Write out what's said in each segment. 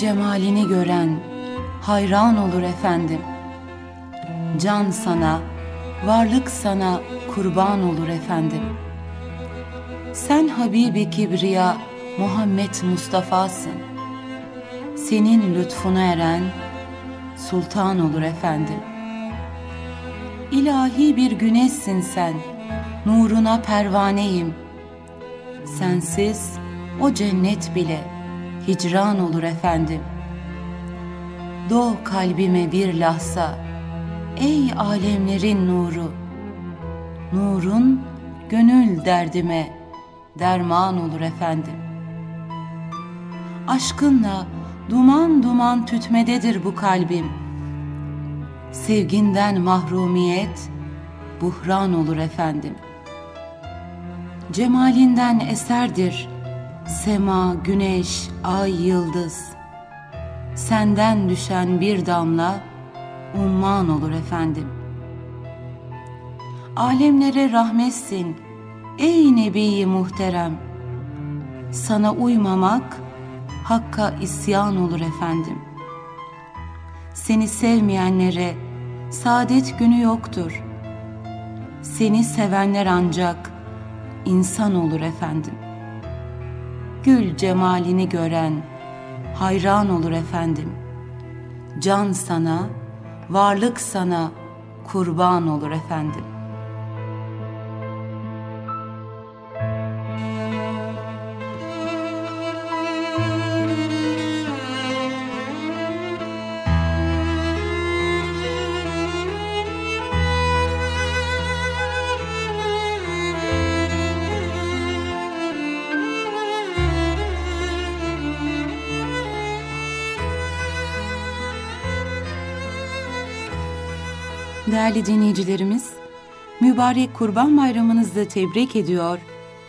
cemalini gören hayran olur efendim. Can sana, varlık sana kurban olur efendim. Sen Habibi Kibriya Muhammed Mustafa'sın. Senin lütfuna eren sultan olur efendim. İlahi bir güneşsin sen, nuruna pervaneyim. Sensiz o cennet bile hicran olur efendim. Doğ kalbime bir lahza, ey alemlerin nuru. Nurun gönül derdime derman olur efendim. Aşkınla duman duman tütmededir bu kalbim. Sevginden mahrumiyet buhran olur efendim. Cemalinden eserdir sema, güneş, ay, yıldız. Senden düşen bir damla umman olur efendim. Alemlere rahmetsin ey Nebi muhterem. Sana uymamak Hakka isyan olur efendim. Seni sevmeyenlere saadet günü yoktur. Seni sevenler ancak insan olur efendim. Gül cemalini gören hayran olur efendim. Can sana, varlık sana kurban olur efendim.'' Değerli dinleyicilerimiz, mübarek Kurban Bayramınızı tebrik ediyor,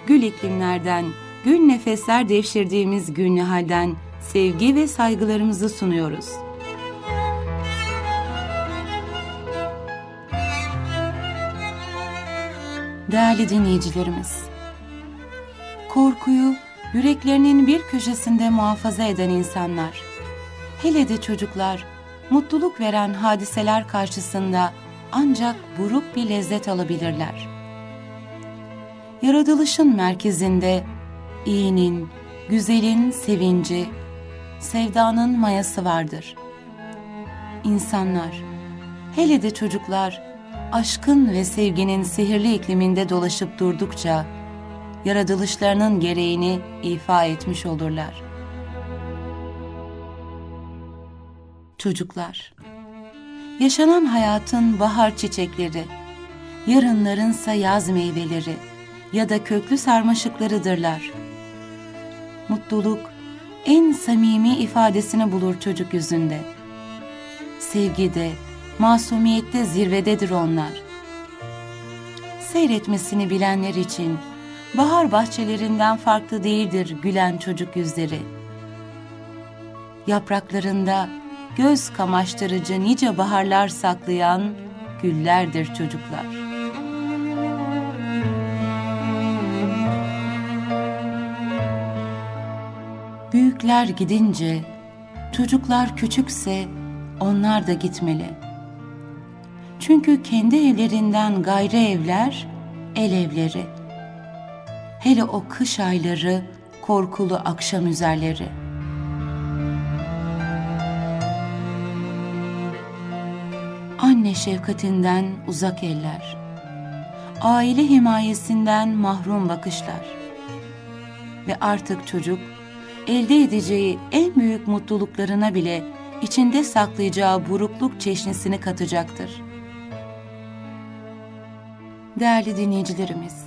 gül iklimlerden, gül nefesler devşirdiğimiz günlü halden sevgi ve saygılarımızı sunuyoruz. Değerli dinleyicilerimiz, korkuyu yüreklerinin bir köşesinde muhafaza eden insanlar, hele de çocuklar, mutluluk veren hadiseler karşısında ancak buruk bir lezzet alabilirler. Yaratılışın merkezinde iyinin, güzelin sevinci, sevdanın mayası vardır. İnsanlar, hele de çocuklar, aşkın ve sevginin sihirli ikliminde dolaşıp durdukça, yaratılışlarının gereğini ifa etmiş olurlar. Çocuklar yaşanan hayatın bahar çiçekleri, yarınlarınsa yaz meyveleri ya da köklü sarmaşıklarıdırlar. Mutluluk en samimi ifadesini bulur çocuk yüzünde. Sevgide, masumiyette zirvededir onlar. Seyretmesini bilenler için bahar bahçelerinden farklı değildir gülen çocuk yüzleri. Yapraklarında göz kamaştırıcı nice baharlar saklayan güllerdir çocuklar. Büyükler gidince, çocuklar küçükse onlar da gitmeli. Çünkü kendi evlerinden gayrı evler, el evleri. Hele o kış ayları, korkulu akşam üzerleri.'' Anne şefkatinden uzak eller, aile himayesinden mahrum bakışlar ve artık çocuk elde edeceği en büyük mutluluklarına bile içinde saklayacağı burukluk çeşnisini katacaktır. Değerli dinleyicilerimiz,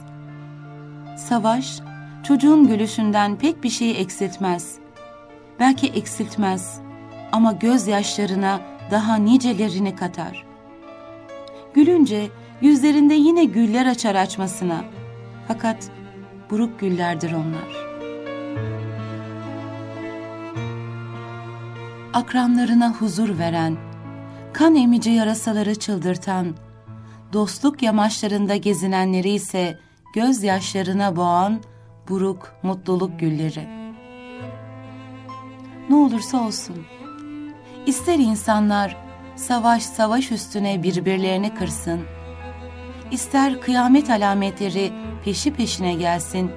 savaş çocuğun gülüşünden pek bir şey eksiltmez. Belki eksiltmez ama gözyaşlarına daha nicelerini katar. Gülünce yüzlerinde yine güller açar açmasına. Fakat buruk güllerdir onlar. Akranlarına huzur veren, kan emici yarasaları çıldırtan, dostluk yamaçlarında gezinenleri ise gözyaşlarına boğan buruk mutluluk gülleri. ne olursa olsun. İster insanlar savaş savaş üstüne birbirlerini kırsın, ister kıyamet alametleri peşi peşine gelsin,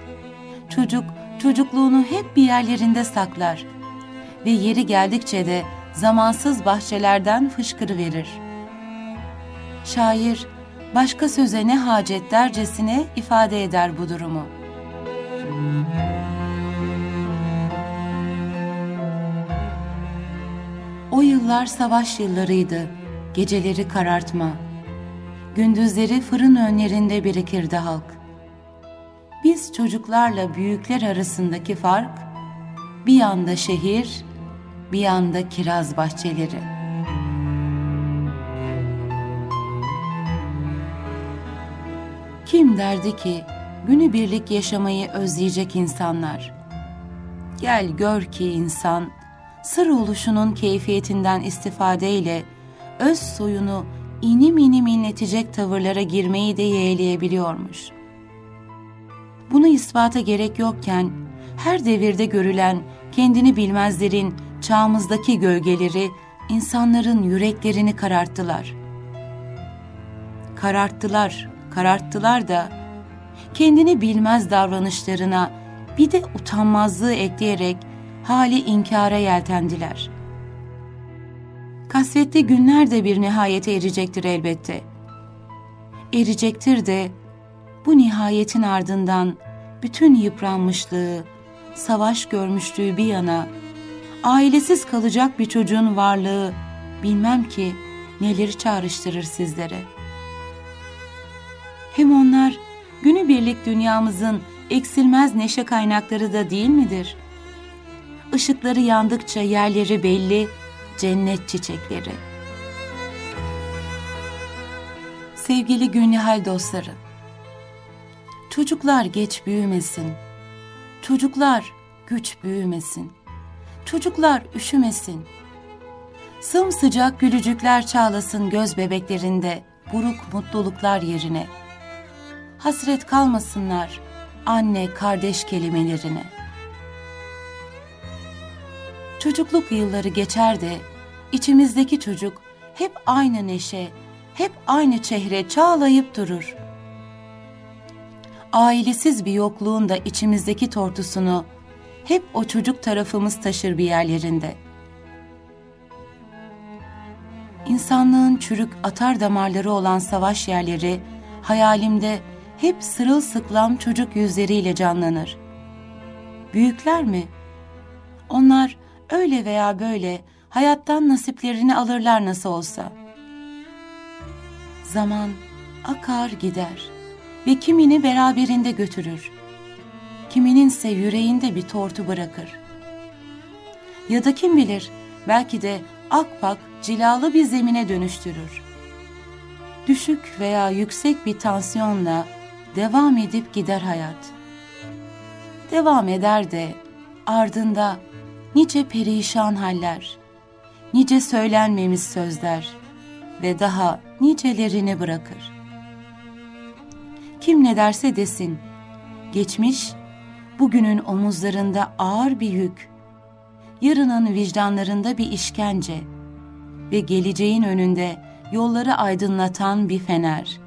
çocuk çocukluğunu hep bir yerlerinde saklar ve yeri geldikçe de zamansız bahçelerden fışkırıverir. Şair başka söze ne hacet dercesine ifade eder bu durumu. O yıllar savaş yıllarıydı, geceleri karartma. Gündüzleri fırın önlerinde birikirdi halk. Biz çocuklarla büyükler arasındaki fark, bir yanda şehir, bir yanda kiraz bahçeleri. Kim derdi ki günübirlik yaşamayı özleyecek insanlar? Gel gör ki insan sır oluşunun keyfiyetinden istifadeyle öz soyunu inim inim inletecek tavırlara girmeyi de yeğleyebiliyormuş. Bunu ispata gerek yokken her devirde görülen kendini bilmezlerin çağımızdaki gölgeleri insanların yüreklerini kararttılar. Kararttılar, kararttılar da kendini bilmez davranışlarına bir de utanmazlığı ekleyerek hali inkara yeltendiler. Kasvetli günler de bir nihayete erecektir elbette. Erecektir de bu nihayetin ardından bütün yıpranmışlığı, savaş görmüşlüğü bir yana, ailesiz kalacak bir çocuğun varlığı bilmem ki neleri çağrıştırır sizlere. Hem onlar günübirlik dünyamızın eksilmez neşe kaynakları da değil midir?'' Işıkları yandıkça yerleri belli, cennet çiçekleri. Sevgili Günlihal dostları, çocuklar geç büyümesin, çocuklar güç büyümesin, çocuklar üşümesin, sımsıcak gülücükler çağlasın göz bebeklerinde buruk mutluluklar yerine, hasret kalmasınlar anne kardeş kelimelerine.'' Çocukluk yılları geçer de içimizdeki çocuk hep aynı neşe, hep aynı çehre çağlayıp durur. Ailesiz bir yokluğun da içimizdeki tortusunu hep o çocuk tarafımız taşır bir yerlerinde. İnsanlığın çürük atar damarları olan savaş yerleri hayalimde hep sırılsıklam çocuk yüzleriyle canlanır. Büyükler mi? Onlar öyle veya böyle hayattan nasiplerini alırlar nasıl olsa. Zaman akar gider ve kimini beraberinde götürür. Kimininse yüreğinde bir tortu bırakır. Ya da kim bilir belki de akpak cilalı bir zemine dönüştürür. Düşük veya yüksek bir tansiyonla devam edip gider hayat. Devam eder de ardında nice perişan haller, nice söylenmemiş sözler ve daha nicelerini bırakır. Kim ne derse desin, geçmiş bugünün omuzlarında ağır bir yük, yarının vicdanlarında bir işkence ve geleceğin önünde yolları aydınlatan bir fener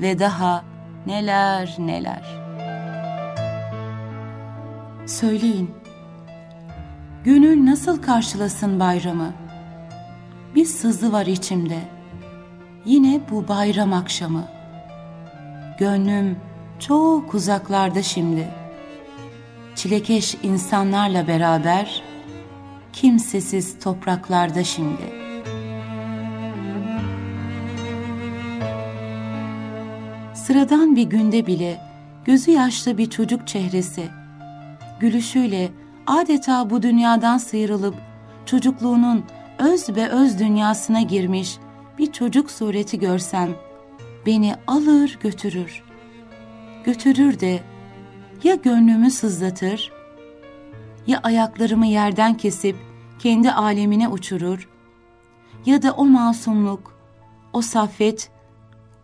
ve daha neler neler. Söyleyin, Gönül nasıl karşılasın bayramı? Bir sızı var içimde. Yine bu bayram akşamı. Gönlüm çok uzaklarda şimdi. Çilekeş insanlarla beraber kimsesiz topraklarda şimdi. Sıradan bir günde bile gözü yaşlı bir çocuk çehresi, gülüşüyle adeta bu dünyadan sıyrılıp çocukluğunun öz ve öz dünyasına girmiş bir çocuk sureti görsem beni alır götürür. Götürür de ya gönlümü sızlatır ya ayaklarımı yerden kesip kendi alemine uçurur ya da o masumluk, o saffet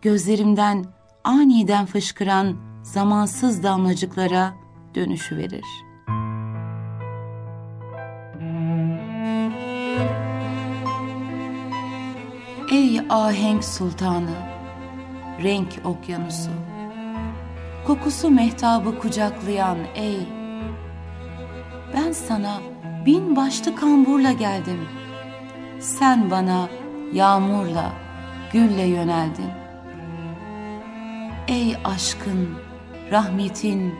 gözlerimden aniden fışkıran zamansız damlacıklara dönüşü verir.'' Ey ahenk sultanı, renk okyanusu, kokusu mehtabı kucaklayan ey, ben sana bin başlı kamburla geldim, sen bana yağmurla, gülle yöneldin. Ey aşkın, rahmetin,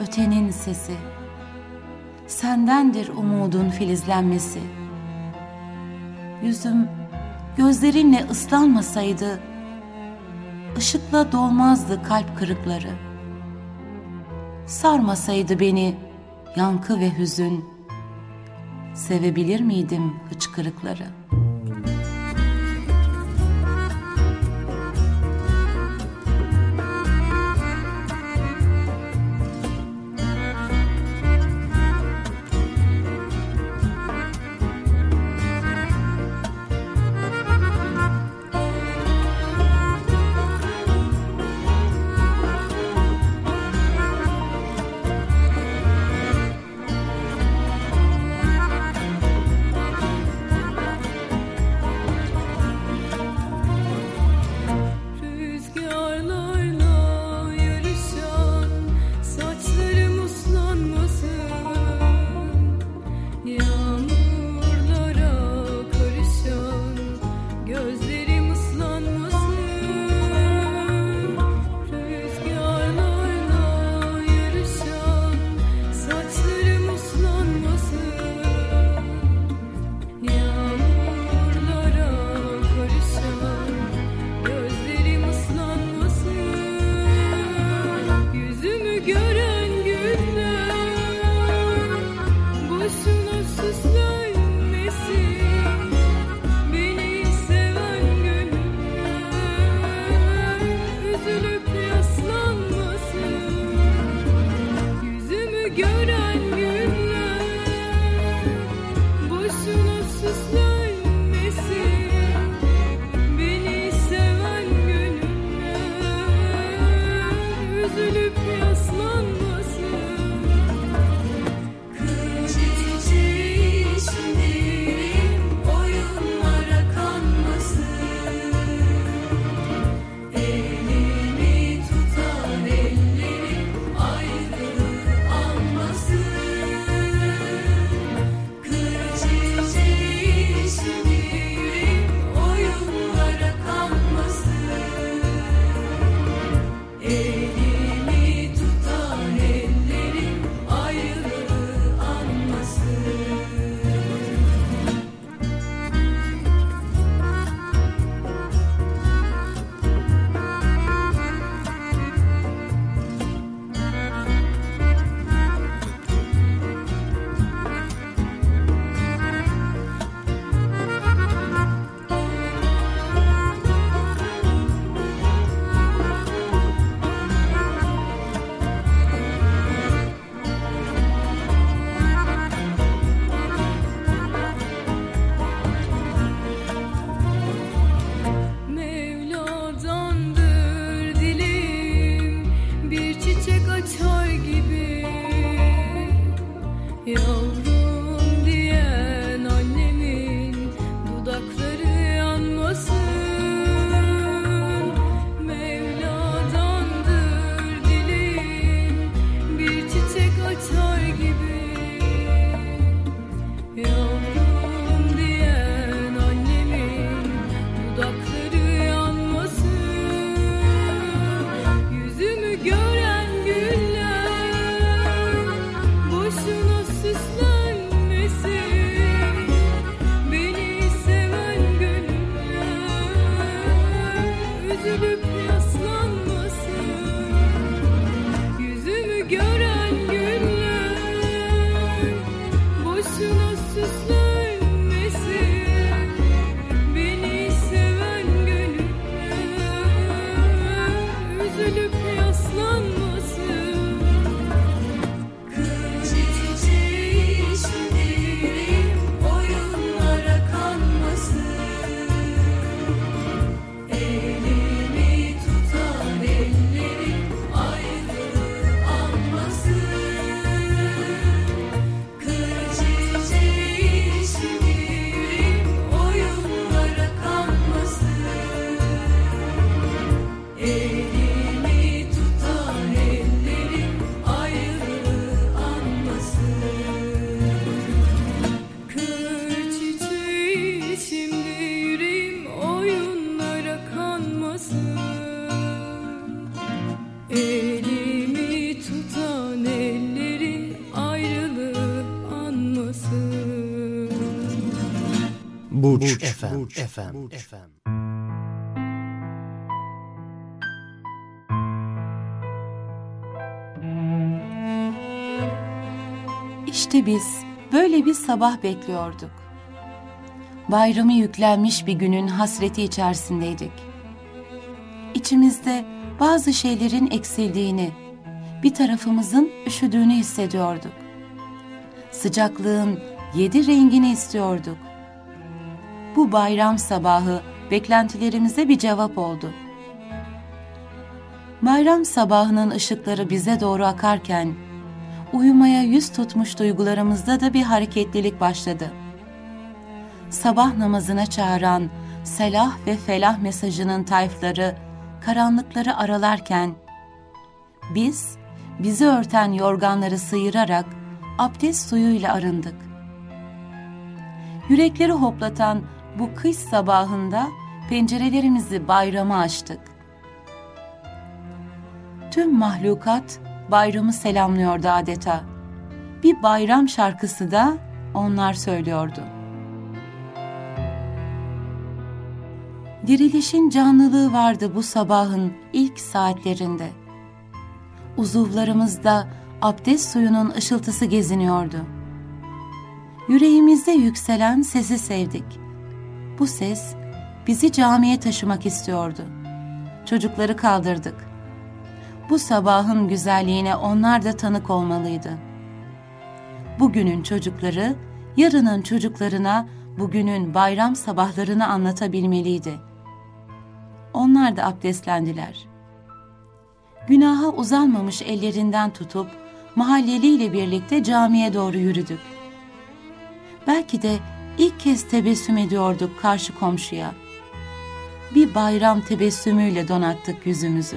ötenin sesi, sendendir umudun filizlenmesi. Yüzüm gözlerinle ıslanmasaydı, ışıkla dolmazdı kalp kırıkları. Sarmasaydı beni yankı ve hüzün, sevebilir miydim hıçkırıkları?'' ne FM. Burç FM. İşte biz böyle bir sabah bekliyorduk. Bayramı yüklenmiş bir günün hasreti içerisindeydik. İçimizde bazı şeylerin eksildiğini, bir tarafımızın üşüdüğünü hissediyorduk. Sıcaklığın yedi rengini istiyorduk. Bu bayram sabahı beklentilerimize bir cevap oldu. Bayram sabahının ışıkları bize doğru akarken, uyumaya yüz tutmuş duygularımızda da bir hareketlilik başladı. Sabah namazına çağıran selah ve felah mesajının tayfları karanlıkları aralarken, biz bizi örten yorganları sıyırarak abdest suyuyla arındık. Yürekleri hoplatan bu kış sabahında pencerelerimizi bayrama açtık. Tüm mahlukat bayramı selamlıyordu adeta. Bir bayram şarkısı da onlar söylüyordu. Dirilişin canlılığı vardı bu sabahın ilk saatlerinde. Uzuvlarımızda abdest suyunun ışıltısı geziniyordu. Yüreğimizde yükselen sesi sevdik. Bu ses bizi camiye taşımak istiyordu. Çocukları kaldırdık. Bu sabahın güzelliğine onlar da tanık olmalıydı. Bugünün çocukları yarının çocuklarına bugünün bayram sabahlarını anlatabilmeliydi. Onlar da abdestlendiler. Günaha uzanmamış ellerinden tutup mahalleliyle birlikte camiye doğru yürüdük. Belki de ilk kez tebessüm ediyorduk karşı komşuya. Bir bayram tebessümüyle donattık yüzümüzü.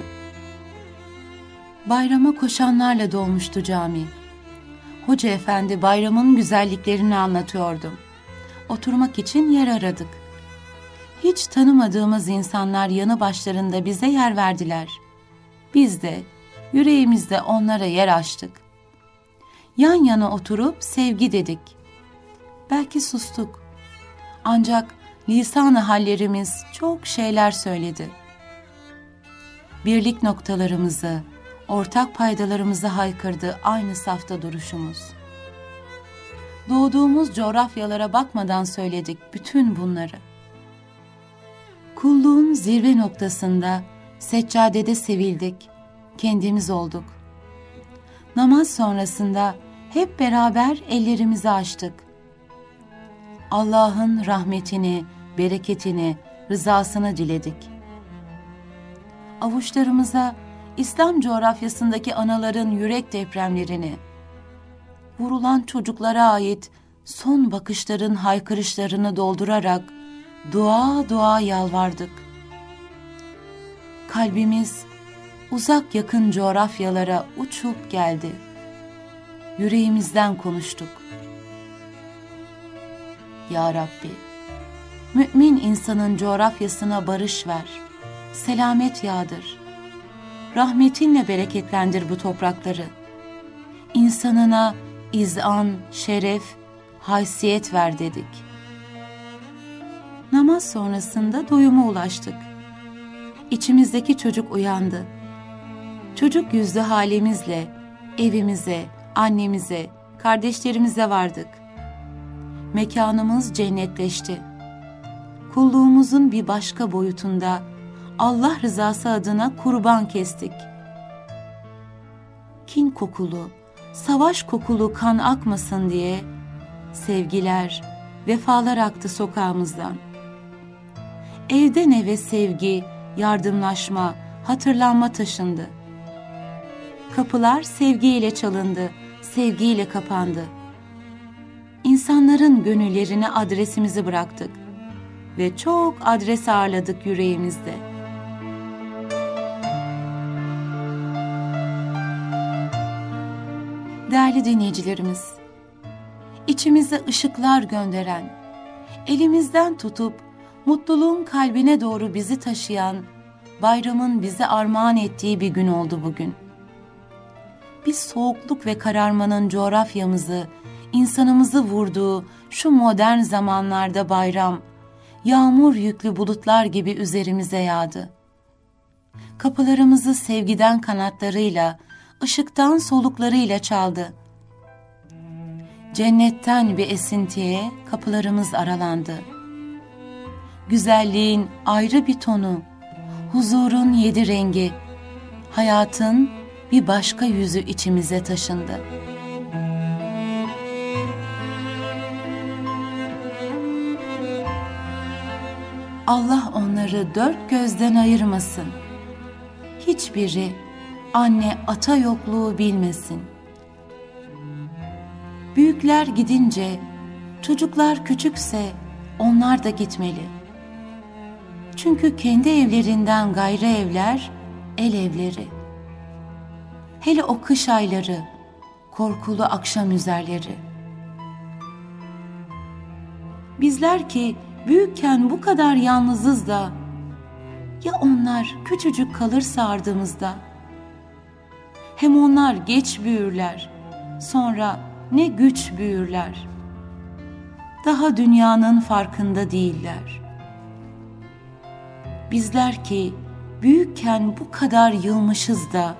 Bayrama koşanlarla dolmuştu cami. Hoca efendi bayramın güzelliklerini anlatıyordu. Oturmak için yer aradık. Hiç tanımadığımız insanlar yanı başlarında bize yer verdiler. Biz de yüreğimizde onlara yer açtık. Yan yana oturup sevgi dedik. Belki sustuk. Ancak lisan-ı hallerimiz çok şeyler söyledi. Birlik noktalarımızı, ortak paydalarımızı haykırdı aynı safta duruşumuz. Doğduğumuz coğrafyalara bakmadan söyledik bütün bunları. Kulluğun zirve noktasında seccadede sevildik, kendimiz olduk. Namaz sonrasında hep beraber ellerimizi açtık. Allah'ın rahmetini, bereketini, rızasını diledik. Avuçlarımıza İslam coğrafyasındaki anaların yürek depremlerini, vurulan çocuklara ait son bakışların haykırışlarını doldurarak dua dua yalvardık. Kalbimiz uzak yakın coğrafyalara uçup geldi. Yüreğimizden konuştuk. Ya Rabbi, mümin insanın coğrafyasına barış ver, selamet yağdır. Rahmetinle bereketlendir bu toprakları. İnsanına izan, şeref, haysiyet ver dedik. Namaz sonrasında doyuma ulaştık. İçimizdeki çocuk uyandı. Çocuk yüzlü halimizle evimize, annemize, kardeşlerimize vardık. Mekanımız cennetleşti. Kulluğumuzun bir başka boyutunda Allah rızası adına kurban kestik. Kin kokulu, savaş kokulu kan akmasın diye sevgiler, vefalar aktı sokağımızdan. Evden eve sevgi, yardımlaşma, hatırlanma taşındı. Kapılar sevgiyle çalındı, sevgiyle kapandı. İnsanların gönüllerine adresimizi bıraktık ve çok adres ağırladık yüreğimizde.'' Değerli dinleyicilerimiz, içimize ışıklar gönderen, elimizden tutup mutluluğun kalbine doğru bizi taşıyan, bayramın bize armağan ettiği bir gün oldu bugün. Biz soğukluk ve kararmanın coğrafyamızı, insanımızı vurduğu şu modern zamanlarda bayram, yağmur yüklü bulutlar gibi üzerimize yağdı. Kapılarımızı sevgiden kanatlarıyla, ışıktan soluklarıyla çaldı. Cennetten bir esintiye kapılarımız aralandı. Güzelliğin ayrı bir tonu, huzurun yedi rengi, hayatın bir başka yüzü içimize taşındı. Allah onları dört gözden ayırmasın. Hiçbiri anne ata yokluğu bilmesin. Büyükler gidince, çocuklar küçükse onlar da gitmeli. Çünkü kendi evlerinden gayrı evler, el evleri. Hele o kış ayları, korkulu akşam üzerleri. Bizler ki büyükken bu kadar yalnızız da, ya onlar küçücük kalırsa ardımızda? Hem onlar geç büyürler, sonra ne güç büyürler. Daha dünyanın farkında değiller. Bizler ki büyükken bu kadar yılmışız da,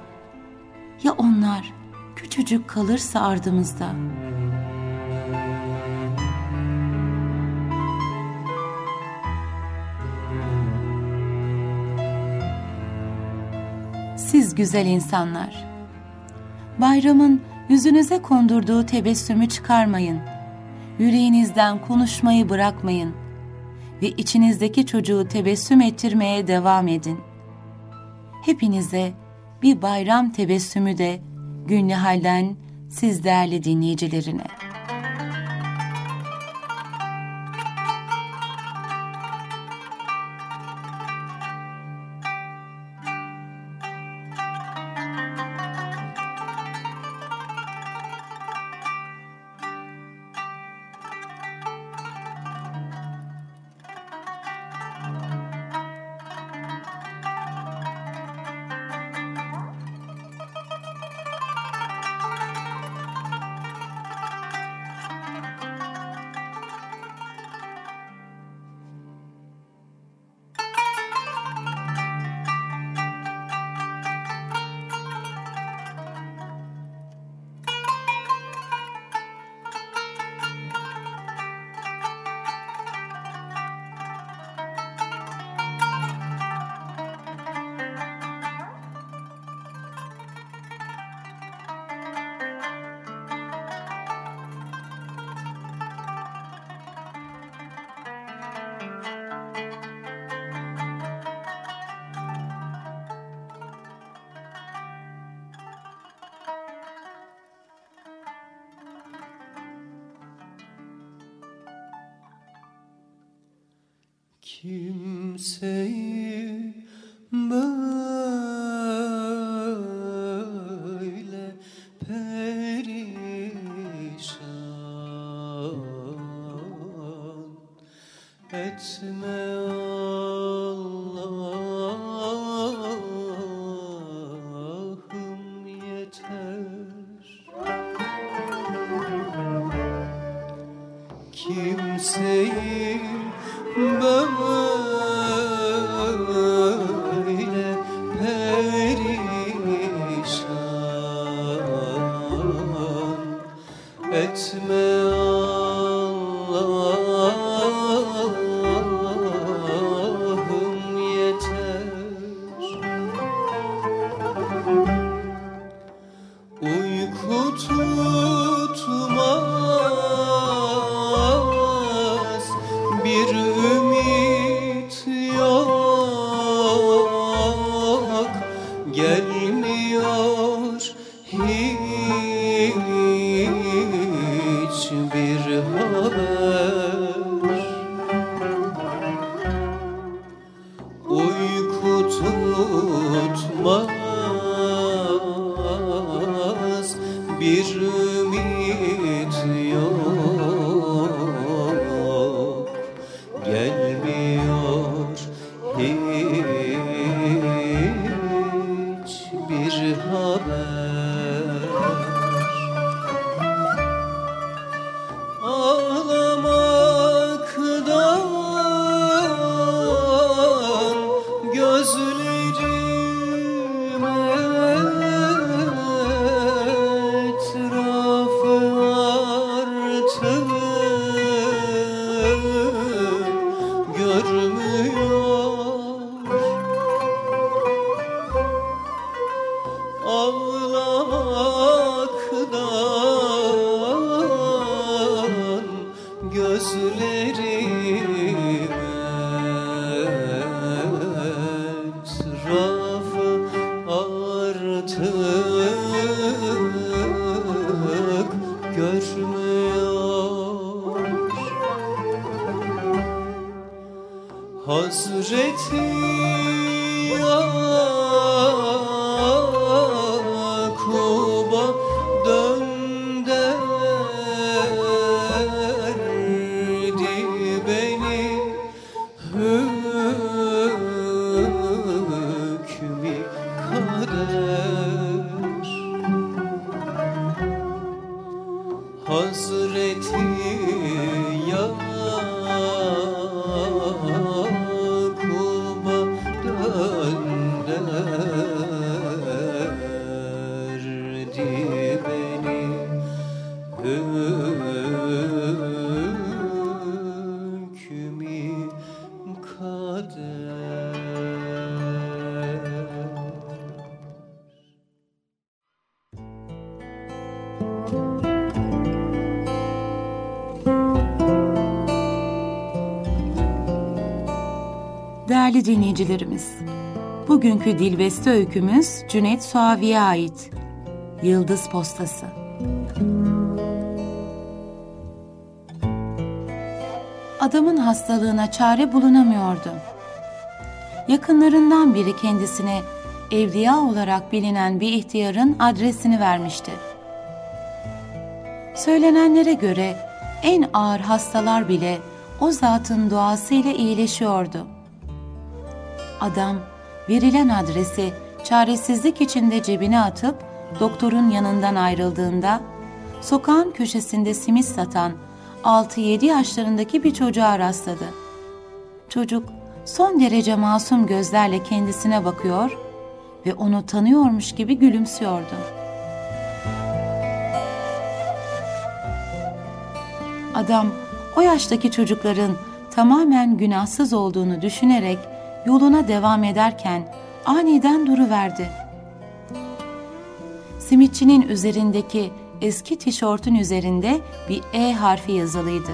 ya onlar küçücük kalırsa ardımızda? Siz güzel insanlar, bayramın yüzünüze kondurduğu tebessümü çıkarmayın. Yüreğinizden konuşmayı bırakmayın ve içinizdeki çocuğu tebessüm ettirmeye devam edin. Hepinize bir bayram tebessümü de günlü halden siz değerli dinleyicilerine. Değerli dinleyicilerimiz, bugünkü Dilbeste öykümüz Cüneyt Suavi'ye ait. Yıldız Postası. Adamın hastalığına çare bulunamıyordu. Yakınlarından biri kendisine evliya olarak bilinen bir ihtiyarın adresini vermişti. Söylenenlere göre en ağır hastalar bile o zatın duasıyla iyileşiyordu. Adam verilen adresi çaresizlik içinde cebine atıp doktorun yanından ayrıldığında sokağın köşesinde simit satan 6-7 yaşlarındaki bir çocuğa rastladı. Çocuk son derece masum gözlerle kendisine bakıyor ve onu tanıyormuş gibi gülümsüyordu. Adam o yaştaki çocukların tamamen günahsız olduğunu düşünerek yoluna devam ederken aniden duruverdi. Simitçinin üzerindeki eski tişörtün üzerinde bir E harfi yazılıydı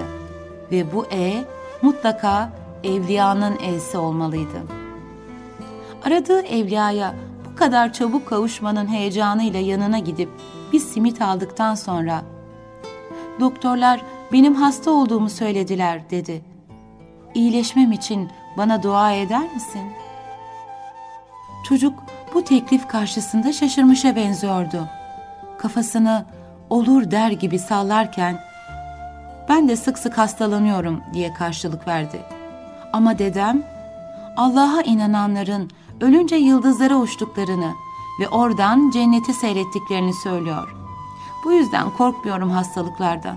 ve bu E mutlaka evliyanın E'si olmalıydı. Aradığı evliyaya bu kadar çabuk kavuşmanın heyecanıyla yanına gidip bir simit aldıktan sonra doktorlar benim hasta olduğumu söylediler dedi. İyileşmem için bana dua eder misin? Çocuk bu teklif karşısında şaşırmışa benziyordu. Kafasını olur der gibi sallarken ben de sık sık hastalanıyorum diye karşılık verdi. Ama dedem Allah'a inananların ölünce yıldızlara uçtuklarını ve oradan cenneti seyrettiklerini söylüyor. Bu yüzden korkmuyorum hastalıklardan.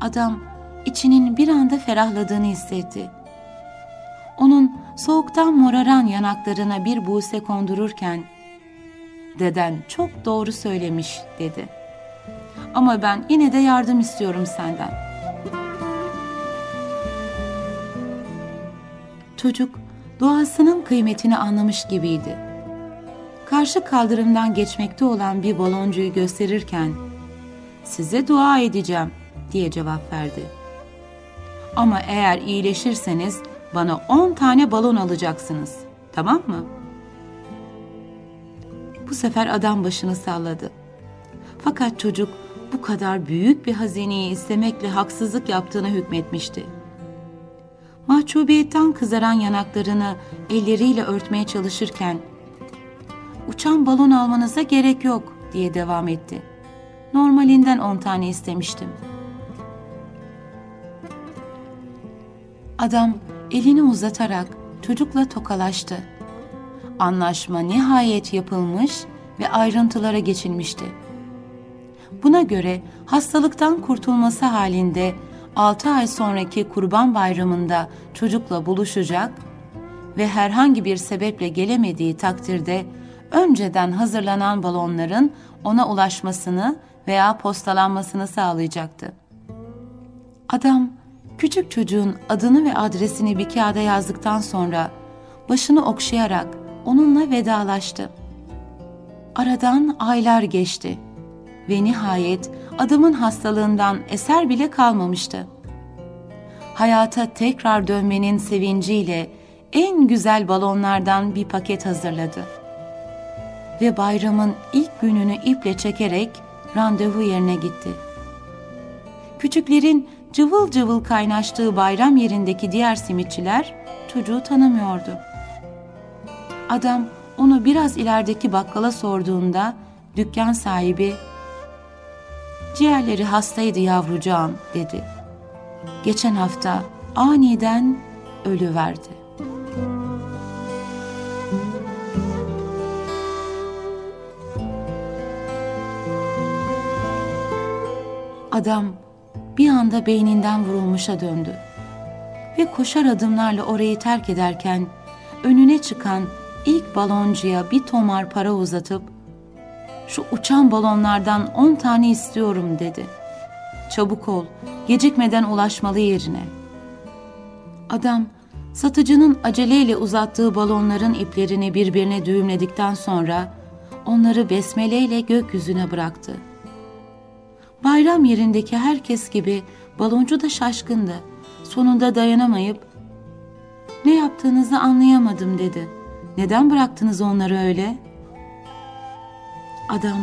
Adam içinin bir anda ferahladığını hissetti. Onun soğuktan moraran yanaklarına bir buse kondururken "Deden çok doğru söylemiş." dedi. "Ama ben yine de yardım istiyorum senden." Çocuk doğasının kıymetini anlamış gibiydi. Karşı kaldırımdan geçmekte olan bir baloncuyu gösterirken "Size dua edeceğim." diye cevap verdi. Ama eğer iyileşirseniz bana on tane balon alacaksınız. Tamam mı? Bu sefer adam başını salladı. Fakat çocuk bu kadar büyük bir hazineyi istemekle haksızlık yaptığına hükmetmişti. Mahcubiyetten kızaran yanaklarını elleriyle örtmeye çalışırken uçan balon almanıza gerek yok diye devam etti. Normalinden on tane istemiştim. Adam elini uzatarak çocukla tokalaştı. Anlaşma nihayet yapılmış ve ayrıntılara geçilmişti. Buna göre hastalıktan kurtulması halinde 6 ay sonraki Kurban Bayramı'nda çocukla buluşacak ve herhangi bir sebeple gelemediği takdirde önceden hazırlanan balonların ona ulaşmasını veya postalanmasını sağlayacaktı. Adam küçük çocuğun adını ve adresini bir kağıda yazdıktan sonra başını okşayarak onunla vedalaştı. Aradan aylar geçti ve nihayet adamın hastalığından eser bile kalmamıştı. Hayata tekrar dönmenin sevinciyle en güzel balonlardan bir paket hazırladı. Ve bayramın ilk gününü iple çekerek randevu yerine gitti. Küçüklerin cıvıl cıvıl kaynaştığı bayram yerindeki diğer simitçiler çocuğu tanımıyordu. Adam onu biraz ilerideki bakkala sorduğunda dükkan sahibi ciğerleri hastaydı yavrucağım dedi. Geçen hafta aniden ölü verdi. Adam bir anda beyninden vurulmuşa döndü ve koşar adımlarla orayı terk ederken önüne çıkan ilk baloncuya bir tomar para uzatıp şu uçan balonlardan on tane istiyorum dedi. Çabuk ol, gecikmeden ulaşmalı yerine. Adam satıcının aceleyle uzattığı balonların iplerini birbirine düğümledikten sonra onları besmeleyle gökyüzüne bıraktı. Bayram yerindeki herkes gibi baloncu da şaşkındı. Sonunda dayanamayıp "Ne yaptığınızı anlayamadım." dedi. "Neden bıraktınız onları öyle?" Adam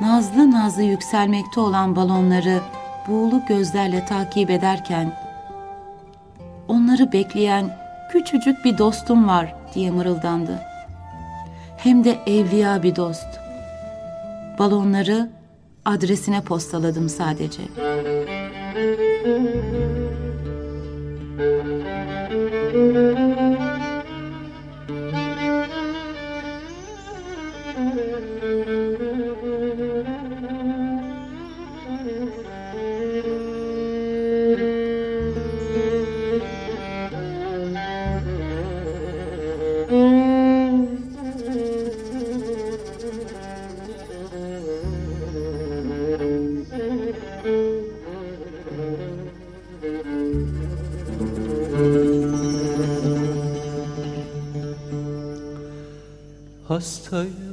nazlı nazlı yükselmekte olan balonları buğulu gözlerle takip ederken onları bekleyen küçücük bir dostum var diye mırıldandı. Hem de evliya bir dost. Balonları adresine postaladım sadece. Hastayım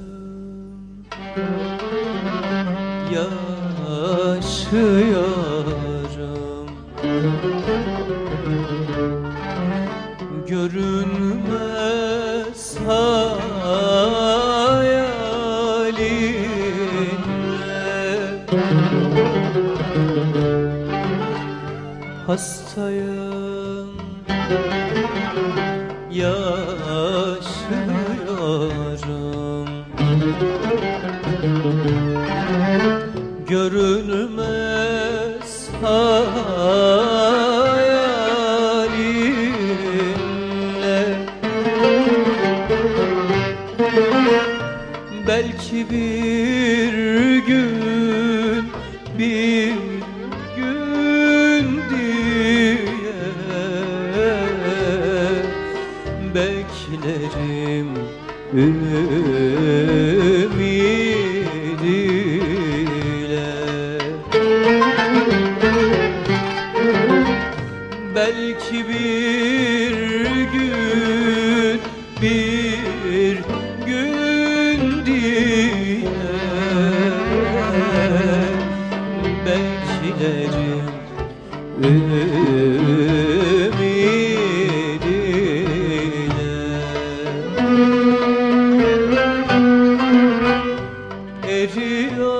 ümidiyle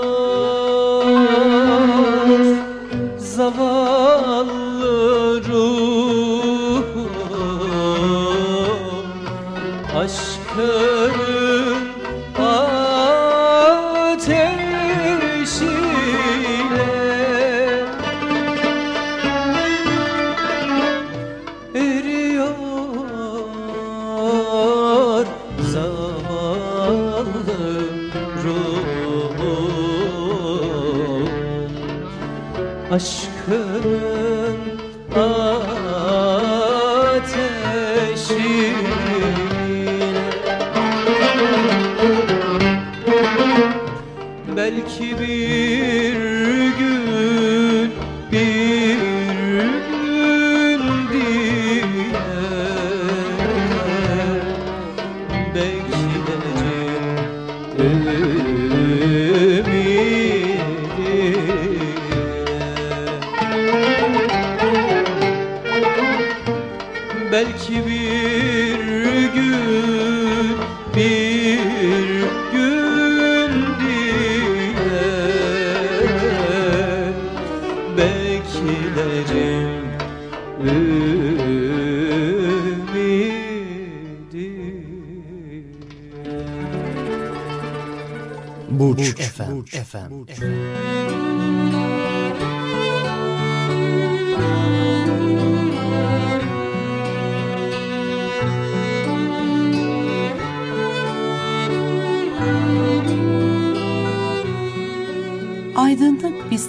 eriyor zavallı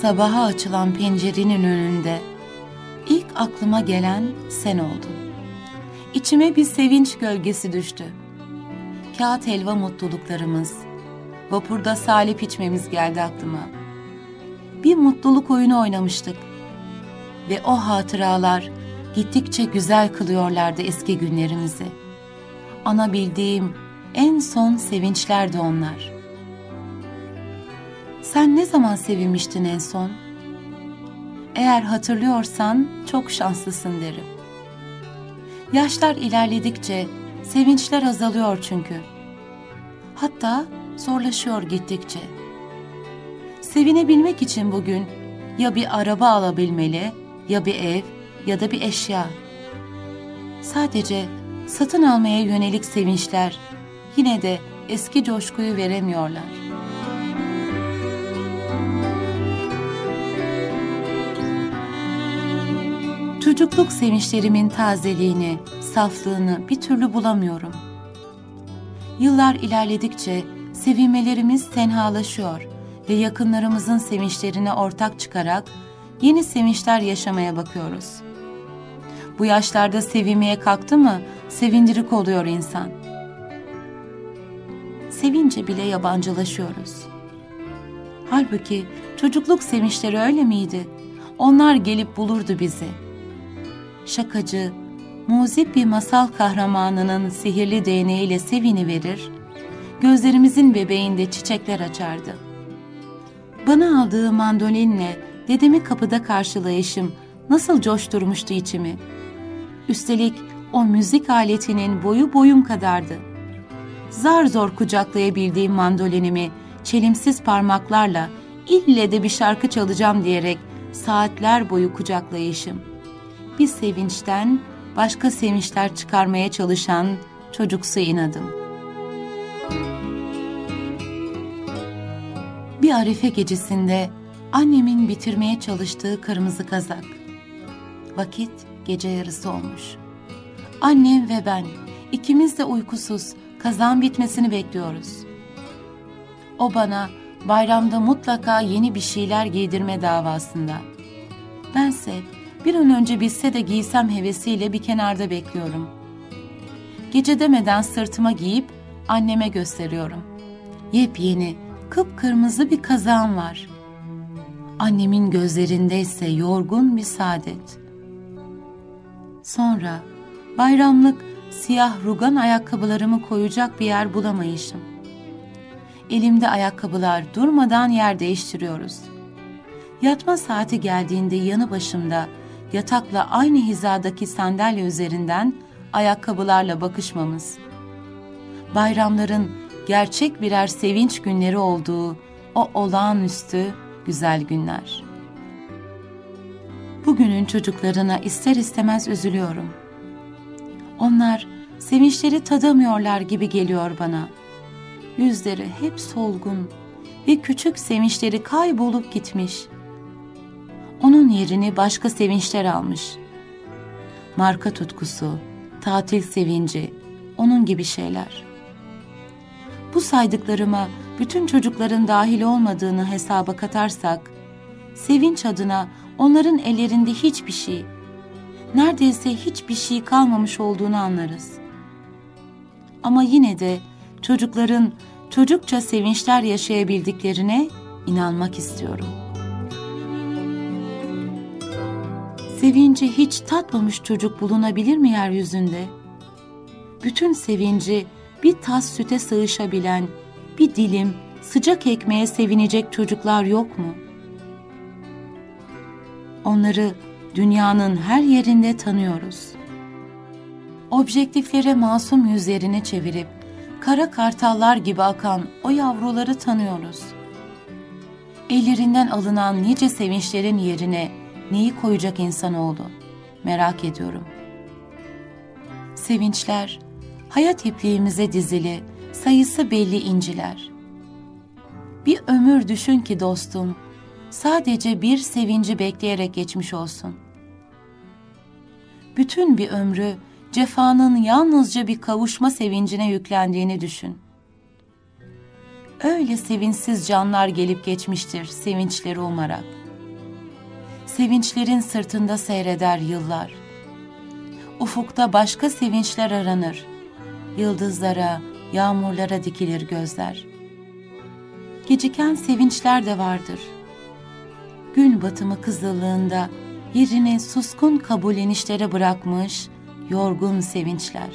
sabaha açılan pencerenin önünde ilk aklıma gelen sen oldun. İçime bir sevinç gölgesi düştü. Kağıt helva mutluluklarımız, vapurda salip içmemiz geldi aklıma. Bir mutluluk oyunu oynamıştık. Ve o hatıralar gittikçe güzel kılıyorlardı eski günlerimizi. Ana bildiğim en son sevinçlerdi onlar. Sen ne zaman sevinmiştin en son? Eğer hatırlıyorsan çok şanslısın derim. Yaşlar ilerledikçe sevinçler azalıyor çünkü. Hatta zorlaşıyor gittikçe. Sevinebilmek için bugün ya bir araba alabilmeli, ya bir ev ya da bir eşya. Sadece satın almaya yönelik sevinçler yine de eski coşkuyu veremiyorlar. Çocukluk sevinçlerimin tazeliğini, saflığını bir türlü bulamıyorum. Yıllar ilerledikçe sevinmelerimiz tenhalaşıyor ve yakınlarımızın sevinçlerine ortak çıkarak yeni sevinçler yaşamaya bakıyoruz. Bu yaşlarda sevinmeye kalktı mı sevindirik oluyor insan. Sevince bile yabancılaşıyoruz. Halbuki çocukluk sevinçleri öyle miydi? Onlar gelip bulurdu bizi. Şakacı, muzip bir masal kahramanının sihirli değneğiyle sevini verir, gözlerimizin bebeğinde çiçekler açardı. Bana aldığı mandolinle dedemi kapıda karşılayışım nasıl coşturmuştu içimi. Üstelik o müzik aletinin boyu boyum kadardı. Zar zor kucaklayabildiğim mandolinimi çelimsiz parmaklarla ille de bir şarkı çalacağım diyerek saatler boyu kucaklayışım. Bir sevinçten başka sevinçler çıkarmaya çalışan çocuksu inadım.'' Bir arife gecesinde annemin bitirmeye çalıştığı kırmızı kazak. Vakit gece yarısı olmuş. Annem ve ben ikimiz de uykusuz kazan bitmesini bekliyoruz. O bana bayramda mutlaka yeni bir şeyler giydirme davasında. Bense bir an önce bitse de giysem hevesiyle bir kenarda bekliyorum. Gece demeden sırtıma giyip anneme gösteriyorum. Yepyeni, kıpkırmızı bir kazağım var. Annemin gözlerinde ise yorgun bir saadet. Sonra bayramlık siyah rugan ayakkabılarımı koyacak bir yer bulamayışım. Elimde ayakkabılar durmadan yer değiştiriyoruz. Yatma saati geldiğinde yanı başımda yatakla aynı hizadaki sandalye üzerinden ayakkabılarla bakışmamız. Bayramların gerçek birer sevinç günleri olduğu o olağanüstü güzel günler. Bugünün çocuklarına ister istemez üzülüyorum. Onlar sevinçleri tadamıyorlar gibi geliyor bana. Yüzleri hep solgun ve küçük sevinçleri kaybolup gitmiş. Onun yerini başka sevinçler almış. Marka tutkusu, tatil sevinci, onun gibi şeyler.'' Bu saydıklarıma bütün çocukların dahil olmadığını hesaba katarsak, sevinç adına onların ellerinde hiçbir şey, neredeyse hiçbir şey kalmamış olduğunu anlarız. Ama yine de çocukların çocukça sevinçler yaşayabildiklerine inanmak istiyorum. Sevinci hiç tatmamış çocuk bulunabilir mi yeryüzünde? Bütün sevinci bir tas süte sığışabilen bir dilim sıcak ekmeğe sevinecek çocuklar yok mu? Onları dünyanın her yerinde tanıyoruz. Objektiflere masum yüzlerini çevirip kara kartallar gibi akan o yavruları tanıyoruz. Ellerinden alınan nice sevinçlerin yerine neyi koyacak insanoğlu? Merak ediyorum. Sevinçler, hayat ipliğimize dizili, sayısı belli inciler. Bir ömür düşün ki dostum, sadece bir sevinci bekleyerek geçmiş olsun. Bütün bir ömrü cefanın yalnızca bir kavuşma sevincine yüklendiğini düşün. Öyle sevinçsiz canlar gelip geçmiştir sevinçleri umarak. Sevinçlerin sırtında seyreder yıllar. Ufukta başka sevinçler aranır. Yıldızlara, yağmurlara dikilir gözler. Geciken sevinçler de vardır. Gün batımı kızıllığında yerini suskun kabullenişlere bırakmış, yorgun sevinçler.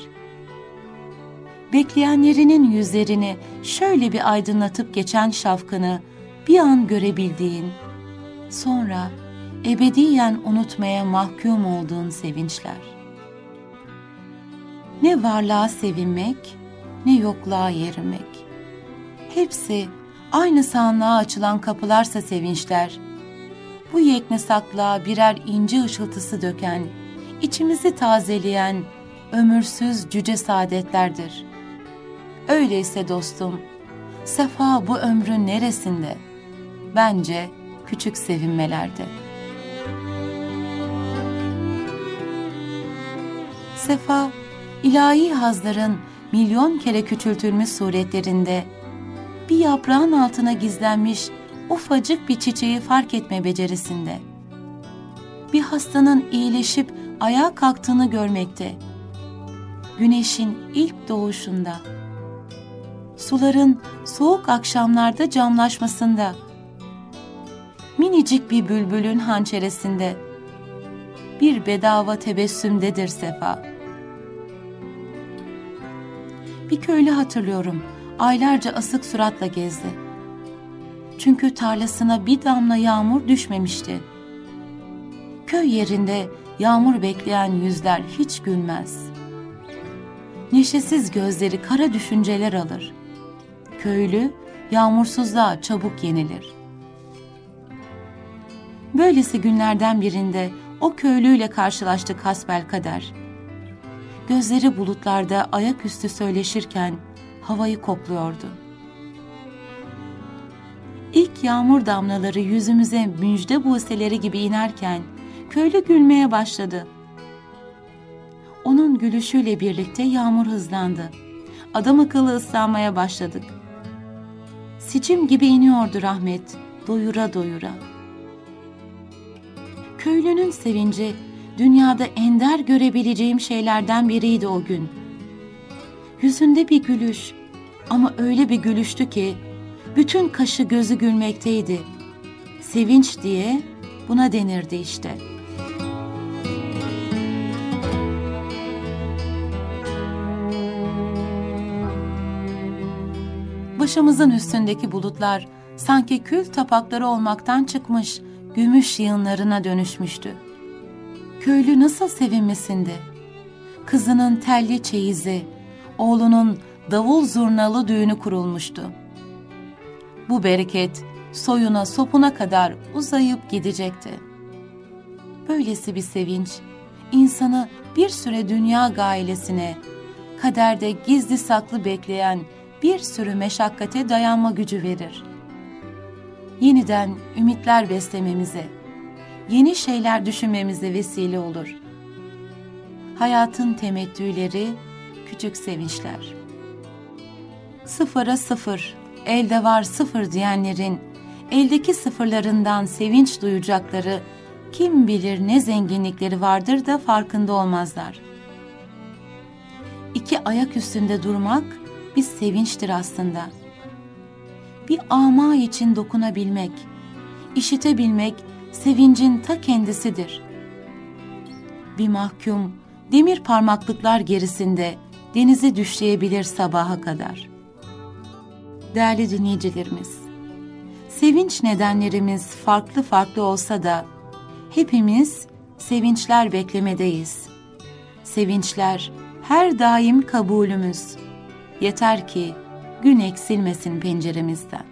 Bekleyenlerinin yüzlerini şöyle bir aydınlatıp geçen şafkını bir an görebildiğin, sonra ebediyen unutmaya mahkum olduğun sevinçler. Ne varlığa sevinmek, ne yokluğa yerinmek. Hepsi aynı sağlığa açılan kapılarsa sevinçler, bu yeknesaklığa birer inci ışıltısı döken, içimizi tazeleyen ömürsüz cüce saadetlerdir. Öyleyse dostum, sefa bu ömrün neresinde? Bence küçük sevinmelerde. Sefa, ilahi hazların milyon kere küçültülmüş suretlerinde, bir yaprağın altına gizlenmiş ufacık bir çiçeği fark etme becerisinde, bir hastanın iyileşip ayağa kalktığını görmekte, güneşin ilk doğuşunda, suların soğuk akşamlarda camlaşmasında, minicik bir bülbülün hançeresinde, bir bedava tebessümdedir sefa. Bir köylü hatırlıyorum, aylarca asık suratla gezdi. Çünkü tarlasına bir damla yağmur düşmemişti. Köy yerinde yağmur bekleyen yüzler hiç gülmez. Neşesiz gözleri kara düşünceler alır. Köylü yağmursuzluğa çabuk yenilir. Böylesi günlerden birinde o köylüyle karşılaştık hasbel kader. Gözleri bulutlarda ayaküstü söyleşirken havayı kokluyordu. İlk yağmur damlaları yüzümüze müjde buseleri gibi inerken köylü gülmeye başladı. Onun gülüşüyle birlikte yağmur hızlandı. Adam akıllı ıslanmaya başladık. Sicim gibi iniyordu rahmet, doyura doyura. Köylünün sevinci, dünyada ender görebileceğim şeylerden biriydi o gün. Yüzünde bir gülüş ama öyle bir gülüştü ki bütün kaşı gözü gülmekteydi. Sevinç diye buna denirdi işte.'' Başımızın üstündeki bulutlar sanki kül tapakları olmaktan çıkmış, gümüş yığınlarına dönüşmüştü. Köylü nasıl sevinmesindi? Kızının telli çeyizi, oğlunun davul zurnalı düğünü kurulmuştu. Bu bereket soyuna sopuna kadar uzayıp gidecekti. Böylesi bir sevinç, insanı bir süre dünya gailesine, kaderde gizli saklı bekleyen bir sürü meşakkate dayanma gücü verir. Yeniden ümitler beslememize, yeni şeyler düşünmemize vesile olur. Hayatın temettüleri, küçük sevinçler. Sıfıra sıfır, elde var sıfır diyenlerin, eldeki sıfırlarından sevinç duyacakları, kim bilir ne zenginlikleri vardır da farkında olmazlar. İki ayak üstünde durmak, bir sevinçtir aslında. Bir ama için dokunabilmek, işitebilmek sevincin ta kendisidir. Bir mahkum demir parmaklıklar gerisinde denizi düşleyebilir sabaha kadar. değerli dinleyicilerimiz. Sevinç nedenlerimiz farklı farklı olsa da hepimiz sevinçler beklemedeyiz. Sevinçler her daim kabulümüz. Yeter ki gün eksilmesin penceremizden.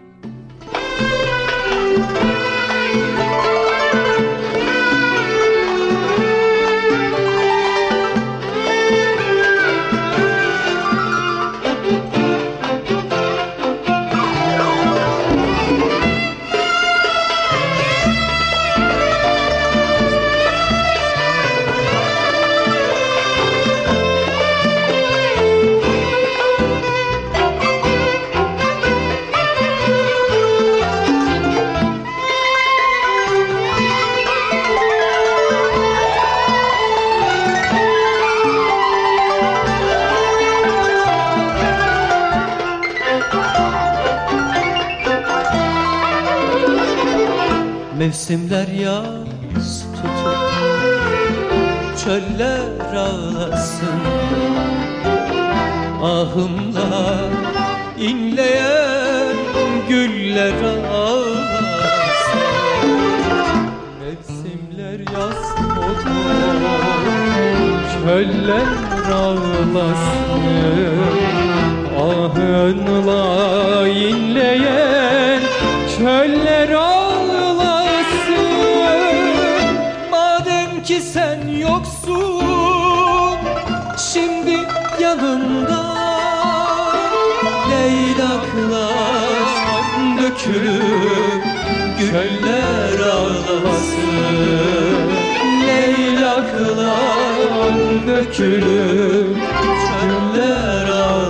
Mevsimler yaz tutup Çöller ağlasın. Ahımla inleyen güller ağlasın. Mevsimler yaz tutup Çöller ağlasın. Ahınla inleyen çöller ağlasın Leylaklar dökülüp Göller ağlasın Leylaklar dökülüp Çöller ağlasın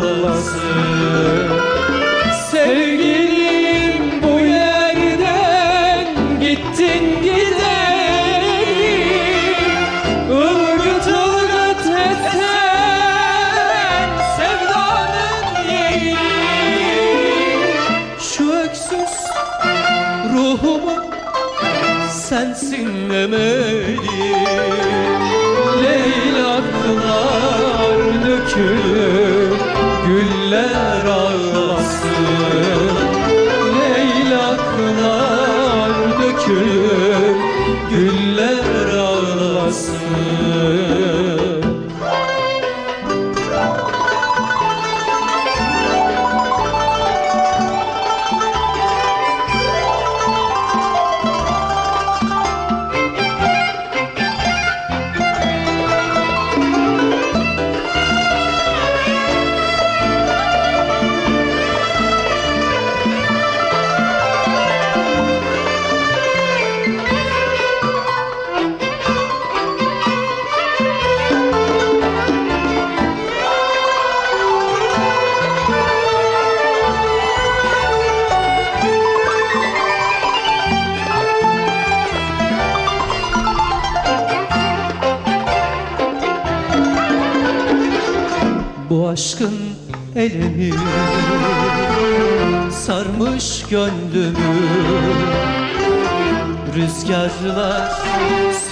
Rüzgarlar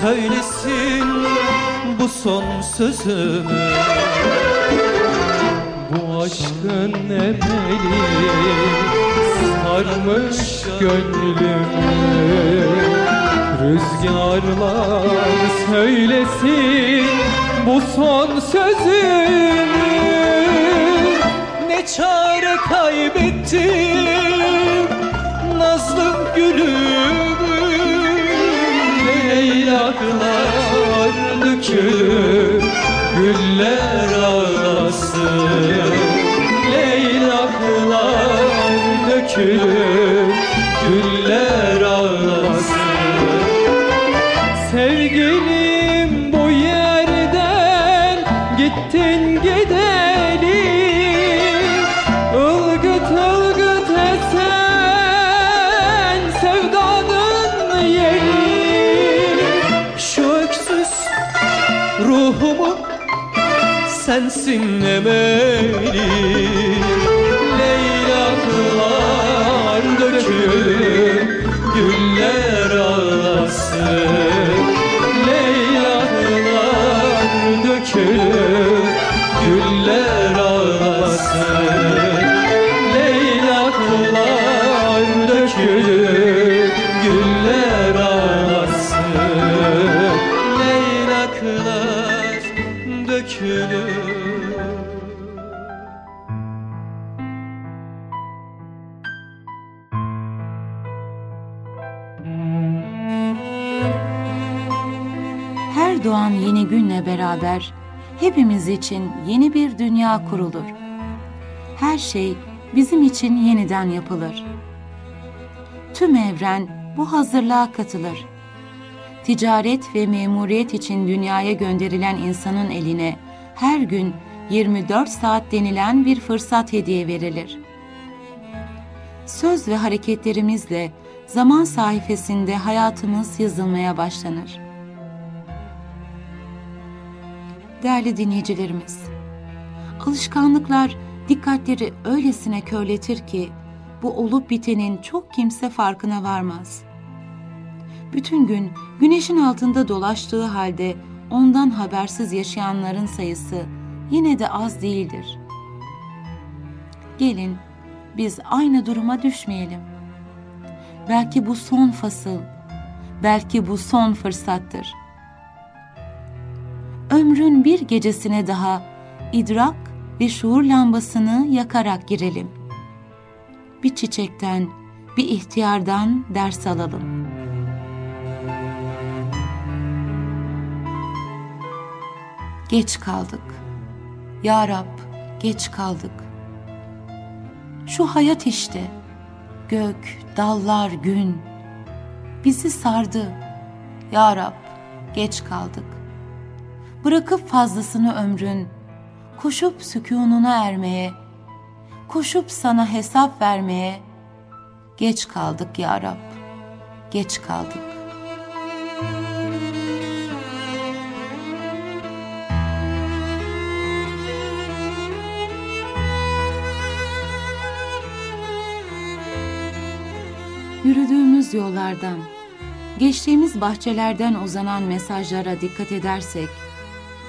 söylesin bu son sözümü. Bu aşkın emeli sarmış gönlümü. Rüzgarlar söylesin bu son sözümü. Ne çare kaybettim? Nazlı gülümü Leylaklar dökülür güller ağlasın Leylaklar dökülür güller sensin beraber hepimiz için yeni bir dünya kurulur. Her şey bizim için yeniden yapılır. Tüm evren bu hazırlığa katılır. Ticaret ve memuriyet için dünyaya gönderilen insanın eline her gün 24 saat denilen bir fırsat hediye verilir. Söz ve hareketlerimizle zaman sayfasında hayatımız yazılmaya başlanır. Değerli dinleyicilerimiz, alışkanlıklar dikkatleri öylesine körletir ki bu olup bitenin çok kimse farkına varmaz. Bütün gün güneşin altında dolaştığı halde ondan habersiz yaşayanların sayısı yine de az değildir. Gelin biz aynı duruma düşmeyelim. Belki bu son fasıl, belki bu son fırsattır. Ömrün bir gecesine daha idrak ve şuur lambasını yakarak girelim. Bir çiçekten, bir ihtiyardan ders alalım. Geç kaldık. Ya Rab, geç kaldık. Şu hayat işte. Gök, dallar, gün. Bizi sardı. Ya Rab, geç kaldık. Bırakıp fazlasını ömrün, koşup sükununa ermeye, koşup sana hesap vermeye, geç kaldık ya Rab, geç kaldık. Yürüdüğümüz yollardan, geçtiğimiz bahçelerden uzanan mesajlara dikkat edersek,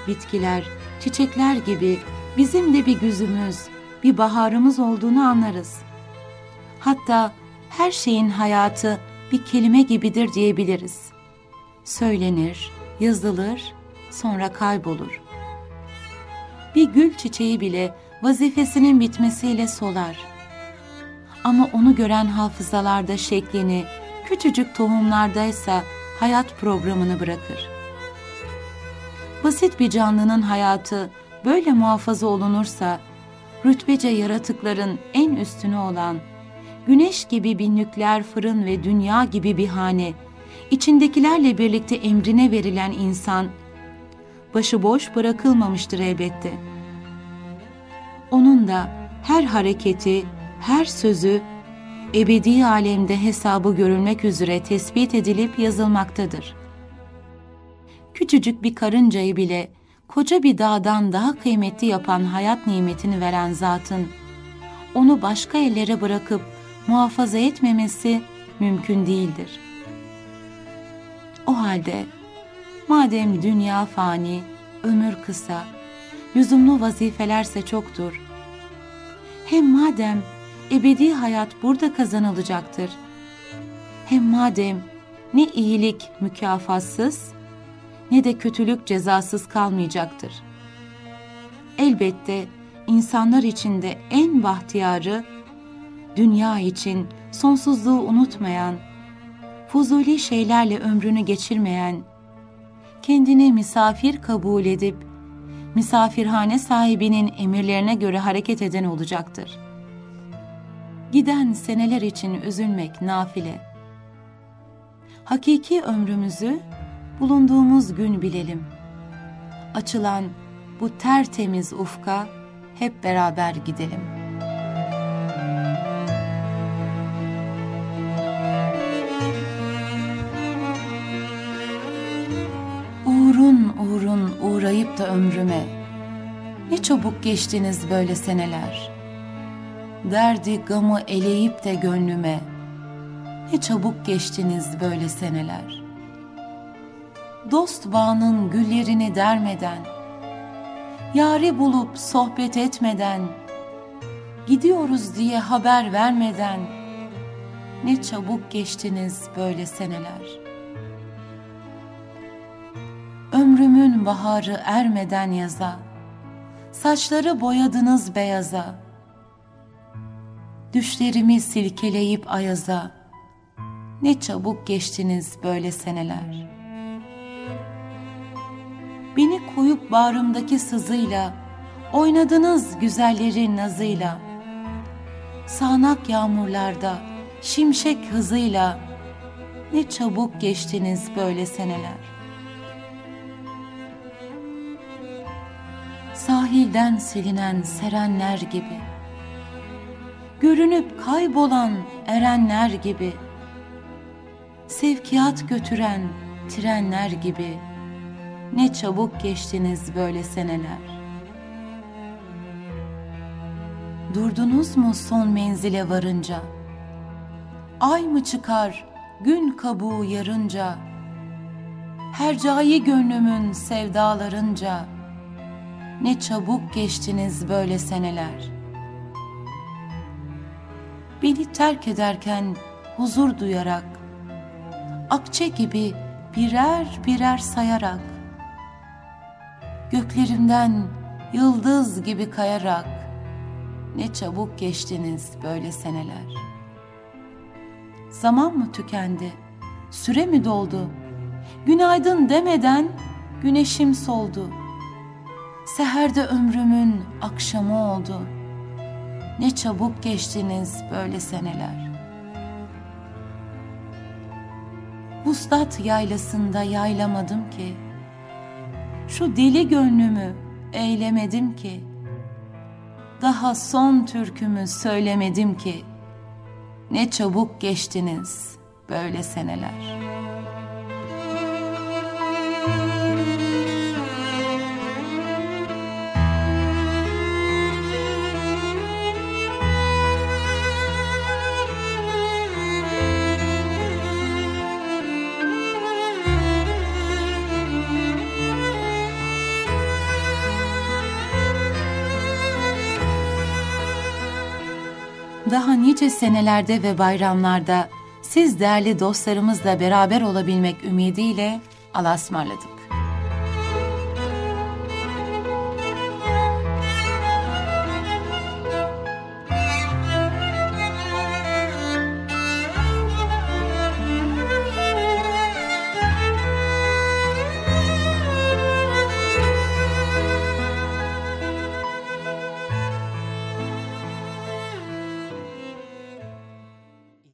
bitkiler, çiçekler gibi bizim de bir güzümüz, bir baharımız olduğunu anlarız. Hatta her şeyin hayatı bir kelime gibidir diyebiliriz. Söylenir, yazılır, sonra kaybolur. Bir gül çiçeği bile vazifesinin bitmesiyle solar. Ama onu gören hafızalarda şeklini, küçücük tohumlardaysa hayat programını bırakır. Basit bir canlının hayatı böyle muhafaza olunursa, rütbece yaratıkların en üstünü olan, güneş gibi bir nükleer fırın ve dünya gibi bir hane, içindekilerle birlikte emrine verilen insan, başıboş bırakılmamıştır elbette. Onun da her hareketi, her sözü ebedi alemde hesabı görülmek üzere tespit edilip yazılmaktadır. Küçücük bir karıncayı bile koca bir dağdan daha kıymetli yapan hayat nimetini veren zatın onu başka ellere bırakıp muhafaza etmemesi mümkün değildir. O halde madem dünya fani, ömür kısa, lüzumlu vazifelerse çoktur. Hem madem ebedi hayat burada kazanılacaktır. Hem madem ne iyilik mükafatsız ne de kötülük cezasız kalmayacaktır. Elbette insanlar içinde en bahtiyarı, dünya için sonsuzluğu unutmayan, fuzuli şeylerle ömrünü geçirmeyen, kendini misafir kabul edip, misafirhane sahibinin emirlerine göre hareket eden olacaktır. Giden seneler için üzülmek nafile. Hakiki ömrümüzü bulunduğumuz gün bilelim. Açılan bu tertemiz ufka hep beraber gidelim. Uğrun uğrun uğrayıp da ömrüme, ne çabuk geçtiniz böyle seneler. Derdi gamı eleyip de gönlüme, ne çabuk geçtiniz böyle seneler.'' Dost bağının güllerini dermeden, yari bulup sohbet etmeden, gidiyoruz diye haber vermeden, ne çabuk geçtiniz böyle seneler. Ömrümün baharı ermeden yaza, saçları boyadınız beyaza, düşlerimi silkeleyip ayaza, ne çabuk geçtiniz böyle seneler.'' Uyup bağrımdaki sızıyla, oynadınız güzellerin nazıyla. Sağnak yağmurlarda, şimşek hızıyla, ne çabuk geçtiniz böyle seneler. Sahilden silinen serenler gibi, görünüp kaybolan erenler gibi, sevkiyat götüren trenler gibi, ne çabuk geçtiniz böyle seneler. Durdunuz mu son menzile varınca? Ay mı çıkar gün kabuğu yarınca? Hercai gönlümün sevdalarınca, ne çabuk geçtiniz böyle seneler. Beni terk ederken huzur duyarak, akçe gibi birer birer sayarak, göklerimden yıldız gibi kayarak, ne çabuk geçtiniz böyle seneler. Zaman mı tükendi, süre mi doldu, günaydın demeden güneşim soldu. Seherde ömrümün akşamı oldu. Ne çabuk geçtiniz böyle seneler. Vuslat yaylasında yaylamadım ki, şu deli gönlümü eylemedim ki, daha son türkümü söylemedim ki, ne çabuk geçtiniz böyle seneler. Nice senelerde ve bayramlarda siz değerli dostlarımızla beraber olabilmek ümidiyle Allah'a ısmarladık.